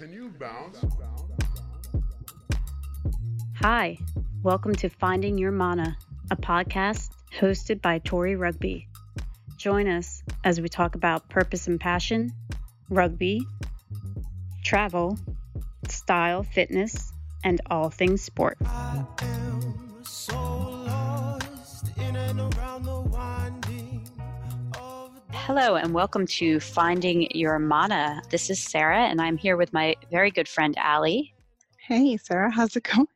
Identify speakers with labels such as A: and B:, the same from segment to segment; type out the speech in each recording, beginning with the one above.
A: Can you bounce?
B: Hi, welcome to Finding Your Mana, a podcast hosted by Tori Rugby. Join us as we talk about purpose and passion, rugby, travel, style, fitness, and all things sport.
C: I
B: Hello, and welcome to Finding Your Mana. This is Sarah, and I'm here with my very good friend Allie.
D: Hey, Sarah, how's it going?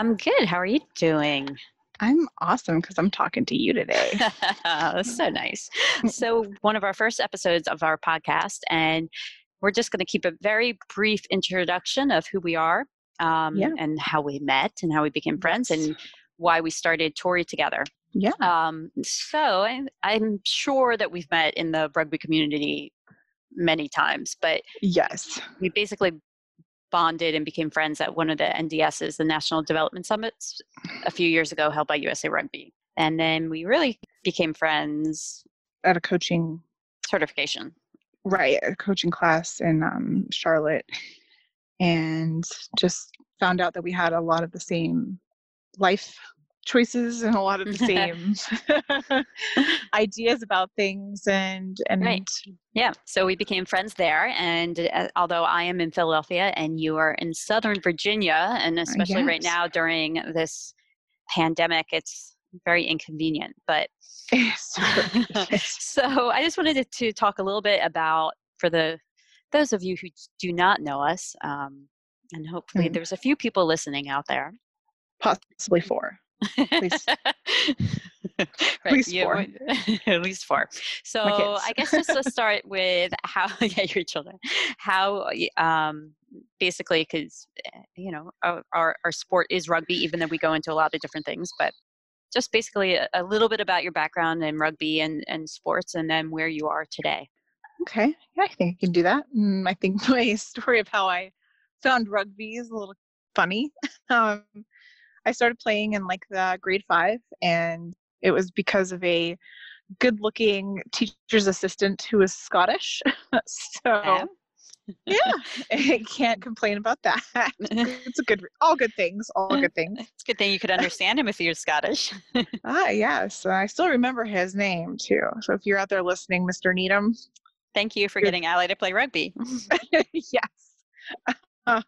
B: I'm good. How are you doing?
D: I'm awesome because I'm talking to you today.
B: That's so nice. So, one of our first episodes of our podcast, and we're just going to keep a very brief introduction of who we are um,
D: Yeah.
B: and how we met and how we became friends and why we started Tori together.
D: Yeah.
B: Um, so, I, I'm sure that we've met in the rugby community many times, but
D: Yes.
B: we basically bonded and became friends at one of the NDSs, the National Development Summits, a few years ago held by USA Rugby. And then we really became friends
D: At a coaching,
B: certification.
D: right, a coaching class in um, Charlotte, and just found out that we had a lot of the same life choices and a lot of the same ideas about things and and
B: Right. Yeah, so we became friends there. And uh, although I am in Philadelphia and you are in Southern Virginia, and especially right now during this pandemic, it's very inconvenient. But so I just wanted to, to talk a little bit about for the those of you who do not know us, um, and hopefully
D: Mm.
B: there's a few people listening out there.
D: possibly four. Least-
B: right,
D: least
B: you-
D: four.
B: at least four. So. I guess just to start with how, yeah, your children, how um, basically, because you know our, our our sport is rugby, even though we go into a lot of different things, but just basically a, a little bit about your background in rugby and and sports, and then where you are today.
D: Okay, yeah, I think I can do that. Mm, I think my story of how I found rugby is a little funny. Um, I started playing in like the grade five, and it was because of a good-looking teacher's assistant who was Scottish. so
B: Yeah.
D: yeah, I can't complain about that. it's a good, all good things, all good things.
B: It's a good thing you could understand him if you're Scottish.
D: Ah, yes, I still remember his name too. So if you're out there listening, Mr. Needham,
B: Thank you for getting Allie to play rugby.
D: yes. Uh,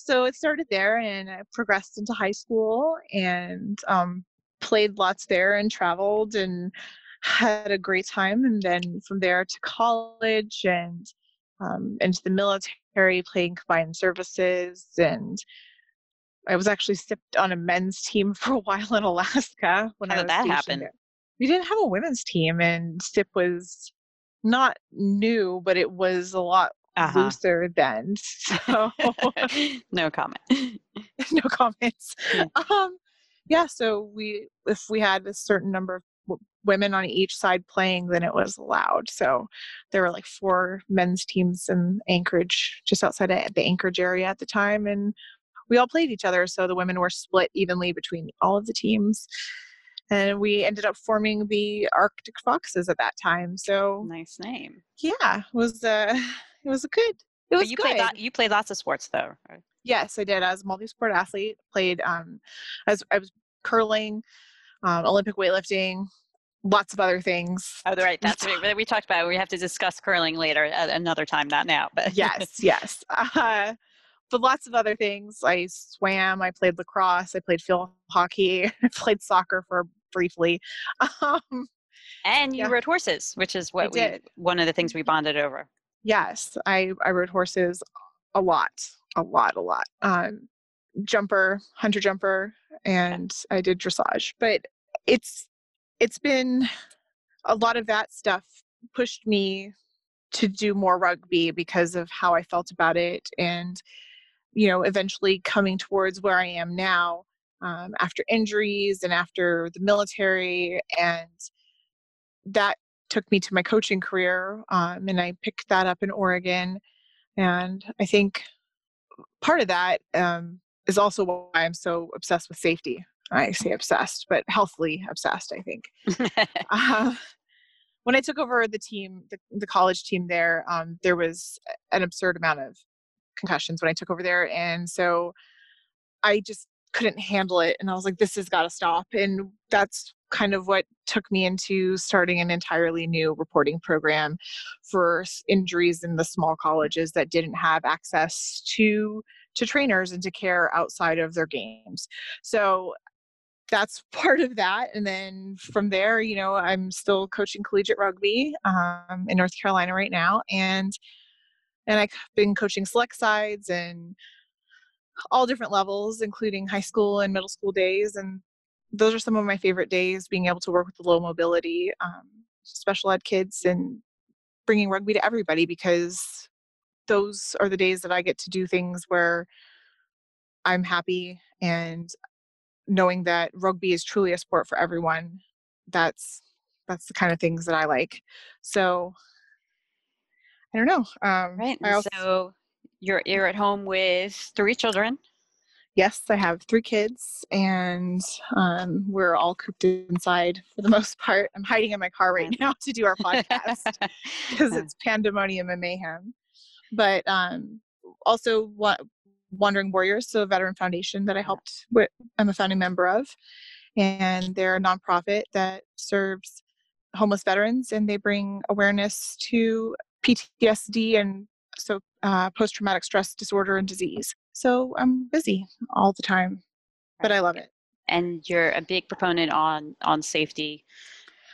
D: so it started there and I progressed into high school and um, played lots there and traveled and had a great time. And then from there to college and um, into the military, playing combined services. And I was actually sipped on a men's team for a while in Alaska when
B: How
D: I
B: did that happen?
D: there. We didn't have a women's team, and SIP was not new, but it was a lot
B: Uh-huh.
D: looser then. So
B: no comment.
D: no comments.
B: Yeah.
D: Um, yeah. So we, if we had a certain number of w- women on each side playing, then it was allowed. So there were like four men's teams in Anchorage, just outside of the Anchorage area at the time, and we all played each other. So the women were split evenly between all of the teams. And we ended up forming the Arctic Foxes at that time. So
B: nice name.
D: yeah, was uh, it was a good. It was
B: But you
D: good.
B: played lot, you played lots of sports though. right?
D: Yes, I did. As a multi-sport athlete, played um, as I was curling, um, Olympic weightlifting, lots of other things.
B: Oh, right. That's what we talked about. We have to discuss curling later at another time, not now. But
D: yes, yes. Uh, but lots of other things. I swam. I played lacrosse. I played field hockey. I played soccer for briefly. Um,
B: and you
D: Yeah.
B: rode horses, which is what we
D: did.
B: one of the things we bonded over.
D: Yes, I I rode horses a lot, a lot, a lot. Um, jumper, hunter jumper, and I did dressage. But it's it's been a lot of that stuff pushed me to do more rugby because of how I felt about it, and you know, eventually coming towards where I am now um, after injuries and after the military, and that took me to my coaching career, um, and I picked that up in Oregon. And I think part of that um, is also why I'm so obsessed with safety. I say obsessed, but healthily obsessed, I think. Uh, when I took over the team, the, the college team there, um, there was an absurd amount of concussions when I took over there. And so I just couldn't handle it. And I was like, this has got to stop. And that's kind of what took me into starting an entirely new reporting program for injuries in the small colleges that didn't have access to to trainers and to care outside of their games. So that's part of that. And then from there, you know, I'm still coaching collegiate rugby um, in North Carolina right now, and and I've been coaching select sides and all different levels, including high school and middle school days. And those are some of my favorite days, being able to work with the low mobility, um, special ed kids, and bringing rugby to everybody because those are the days that I get to do things where I'm happy and knowing that rugby is truly a sport for everyone. That's that's the kind of things that I like. So I don't know. Um,
B: right.
D: Also,
B: so you're you're at home with three children.
D: Yes, I have three kids, and um, we're all cooped inside for the most part. I'm hiding in my car right now to do our podcast because it's pandemonium and mayhem. But um, also, what Wandering Warriors, so a veteran foundation that I helped with, I'm a founding member of, and they're a nonprofit that serves homeless veterans, and they bring awareness to PTSD and so uh, post traumatic stress disorder and disease. So I'm busy all the time, but I love it.
B: And you're a big proponent on on safety,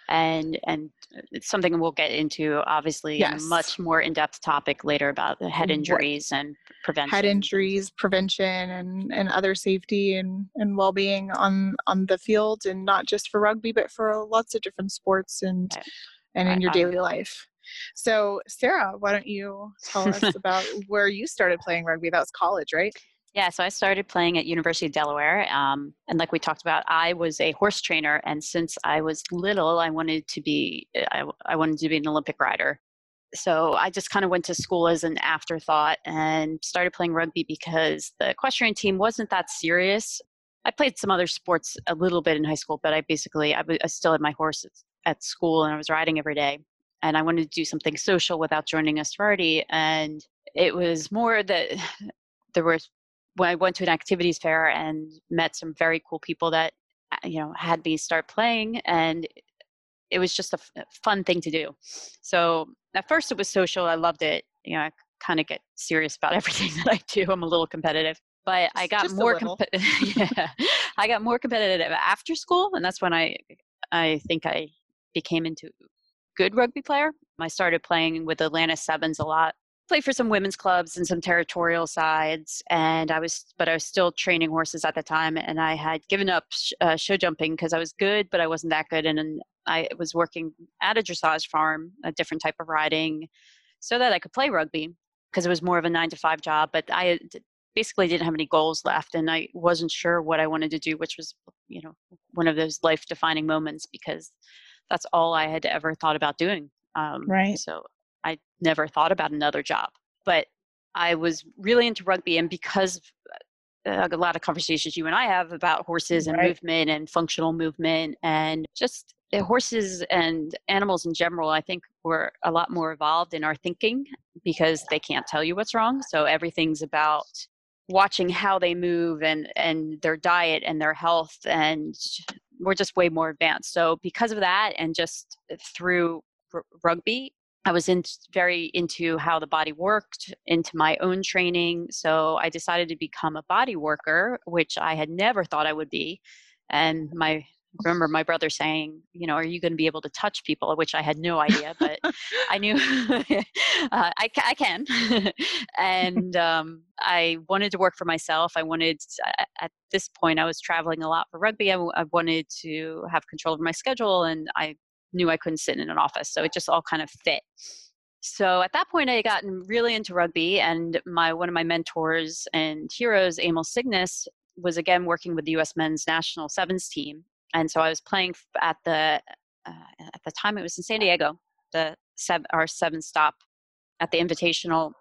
B: and and it's something we'll get into obviously
D: yes.
B: a much more in-depth topic later about the head injuries right. and prevention
D: head injuries prevention and and other safety and and well-being on on the field and not just for rugby but for lots of different sports and right. and in your daily life so, Sarah, why don't you tell us about where you started playing rugby? That was college, right?
B: Yeah, so I started playing at University of Delaware, um, and like we talked about, I was a horse trainer, and since I was little, I wanted to be I, I wanted to be an Olympic rider. So I just kind of went to school as an afterthought and started playing rugby because the equestrian team wasn't that serious. I played some other sports a little bit in high school, but I basically I, w- I still had my horses at school and I was riding every day and I wanted to do something social without joining a sorority. And it was more that there was when I went to an activities fair and met some very cool people that uh, you know had me start playing, and it was just a fun thing to do. So at first it was social. I loved it. You know, I kind of get serious about everything that I do. I'm a little competitive, but I got
D: just
B: more comp- yeah, I got more competitive after school, and that's when I I think I became into good rugby player. I started playing with Atlanta Sevens a lot. Played for some women's clubs and some territorial sides, and I was, but I was still training horses at the time. And I had given up sh- uh, show jumping because I was good, but I wasn't that good. And, and I was working at a dressage farm, a different type of riding, so that I could play rugby because it was more of a nine to five job. But I basically didn't have any goals left, and I wasn't sure what I wanted to do, which was, you know, one of those life defining moments because that's all I had ever thought about doing.
D: Um, right.
B: So I never thought about another job, but I was really into rugby, and because uh, a lot of conversations you and I have about horses and right. movement and functional movement and just uh, horses and animals in general, I think we're a lot more evolved in our thinking because they can't tell you what's wrong. So everything's about watching how they move and and their diet and their health and we're just way more advanced. So because of that, and just uh, through r- rugby, I was in, very into how the body worked, into my own training. So I decided to become a body worker, which I had never thought I would be. And my remember my brother saying, you know, are you going to be able to touch people? Which I had no idea, but I knew uh, I, I, can. and um, I wanted to work for myself. I wanted, at this point, I was traveling a lot for rugby. I, I wanted to have control over my schedule, and I knew I couldn't sit in an office. So it just all kind of fit. So at that point, I had gotten really into rugby, and my one of my mentors and heroes, Emil Signes, was again working with the U.S. Men's National Sevens team, and so I was playing at the uh, at the time it was in San Diego, the seven, our seven stop at the Invitational,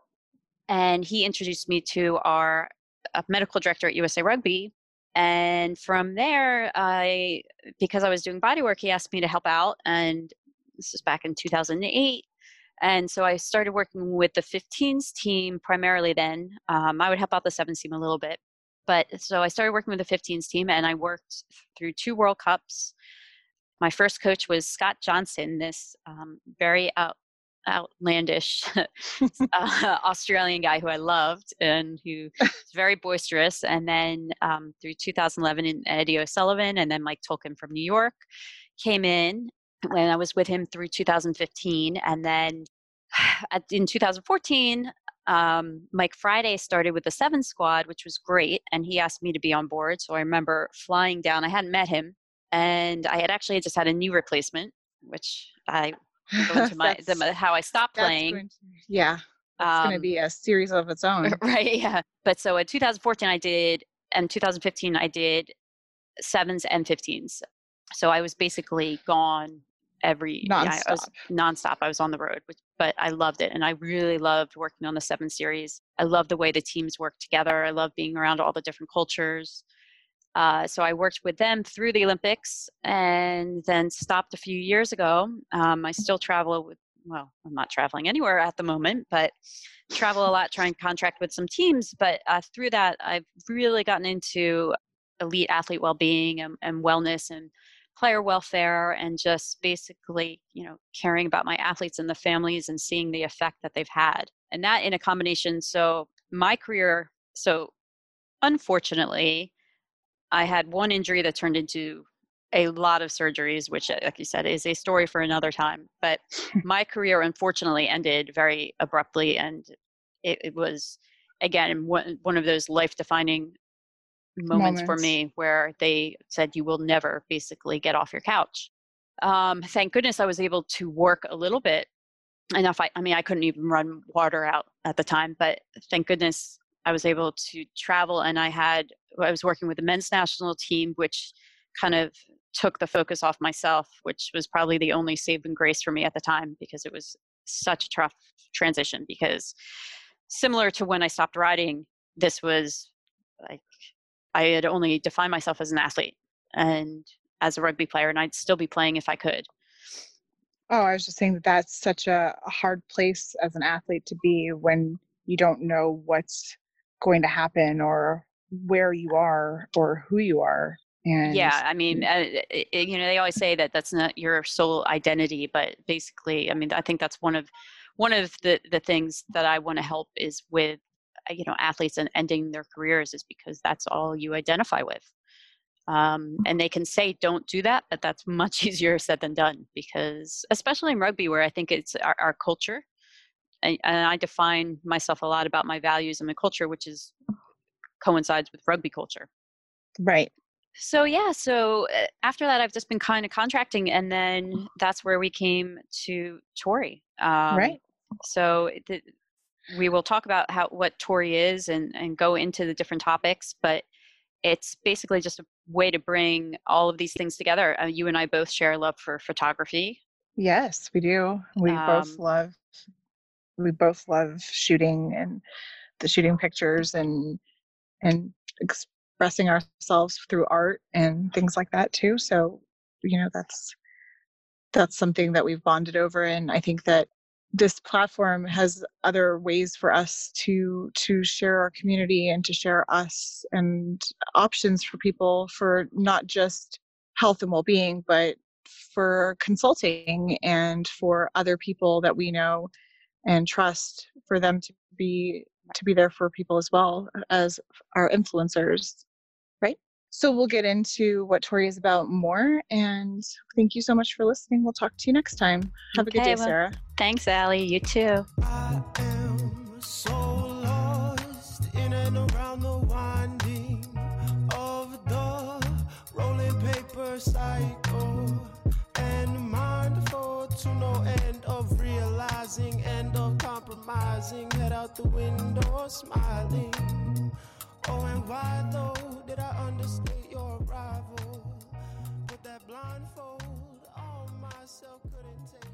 B: and he introduced me to our uh, medical director at USA Rugby. And from there, I because I was doing body work, he asked me to help out, and this was back in 2008. And so I started working with the 15s team primarily then. Um, I would help out the 7s team a little bit. But so I started working with the 15s team and I worked through two World Cups. My first coach was Scott Johnson, this um, very out, outlandish uh, Australian guy who I loved and who was very boisterous. And then um, through 2011, Eddie O'Sullivan and then Mike Tolkin from New York came in when I was with him through 2015. And then in 2014, um, Mike Friday started with the seven squad, which was great. And he asked me to be on board. So I remember flying down. I hadn't met him. And I had actually just had a knee replacement, which I go into my the, how I stopped playing.
D: To, yeah, it's um, going to be a series of its own,
B: right? Yeah. But so in 2014, I did, and 2015, I did sevens and 15s. So I was basically gone every
D: nonstop.
B: Yeah, I was nonstop. I was on the road, but I loved it, and I really loved working on the seven series. I love the way the teams work together. I love being around all the different cultures. Uh, so I worked with them through the Olympics and then stopped a few years ago. Um, I still travel with, well, I'm not traveling anywhere at the moment, but travel a lot, trying to contract with some teams. But uh, through that, I've really gotten into elite athlete well-being and, and wellness and player welfare and just basically, you know, caring about my athletes and the families and seeing the effect that they've had. And that in a combination. So my career, so unfortunately, I had one injury that turned into a lot of surgeries, which, uh, like you said, is a story for another time. But my career, unfortunately, ended very abruptly, and it, it was again one, one of those life-defining moments, moments, for me where they said you will never basically get off your couch. Um, thank goodness I was able to work a little bit enough. I, I mean, I couldn't even run water out at the time, but thank goodness I was able to travel and I had, I was working with the men's national team, which kind of took the focus off myself, which was probably the only saving grace for me at the time because it was such a tough transition. Because similar to when I stopped riding, this was like I had only defined myself as an athlete and as a rugby player, and I'd still be playing if I could.
D: Oh, I was just saying that that's such a hard place as an athlete to be when you don't know what's going to happen or where you are or who you are and
B: yeah i mean uh, it, it, you know they always say that that's not your sole identity but basically i mean i think that's one of one of the the things that i want to help is with uh, you know athletes and ending their careers is because that's all you identify with um, and they can say don't do that but that's much easier said than done because especially in rugby where i think it's our, our culture and, and I define myself a lot about my values and my culture, which is coincides with rugby culture.
D: Right.
B: So yeah, so uh, after that, I've just been kind of contracting, and then that's where we came to Tori.
D: Um, right.
B: So the, we will talk about how what Tori is and and go into the different topics, but it's basically just a way to bring all of these things together. Uh, you and I both share a love for photography.
D: Yes, we do. We um, both love we both love shooting and the shooting pictures and and expressing ourselves through art and things like that too so you know that's that's something that we've bonded over and i think that this platform has other ways for us to to share our community and to share us and options for people for not just health and well-being but for consulting and for other people that we know and trust for them to be to be there for people as well as our influencers so we'll get into what tori is about more and thank you so much for listening. We'll talk to you next time. Have okay, a good day well, sarah.
B: thanks Allie you too.
C: I am so lost in and around the winding of the rolling paper
B: cycle and mindful to no end of realizing end of compromising. Head out the window smiling Oh, and why though did I understate your arrival? Put that blindfold on myself, couldn't take.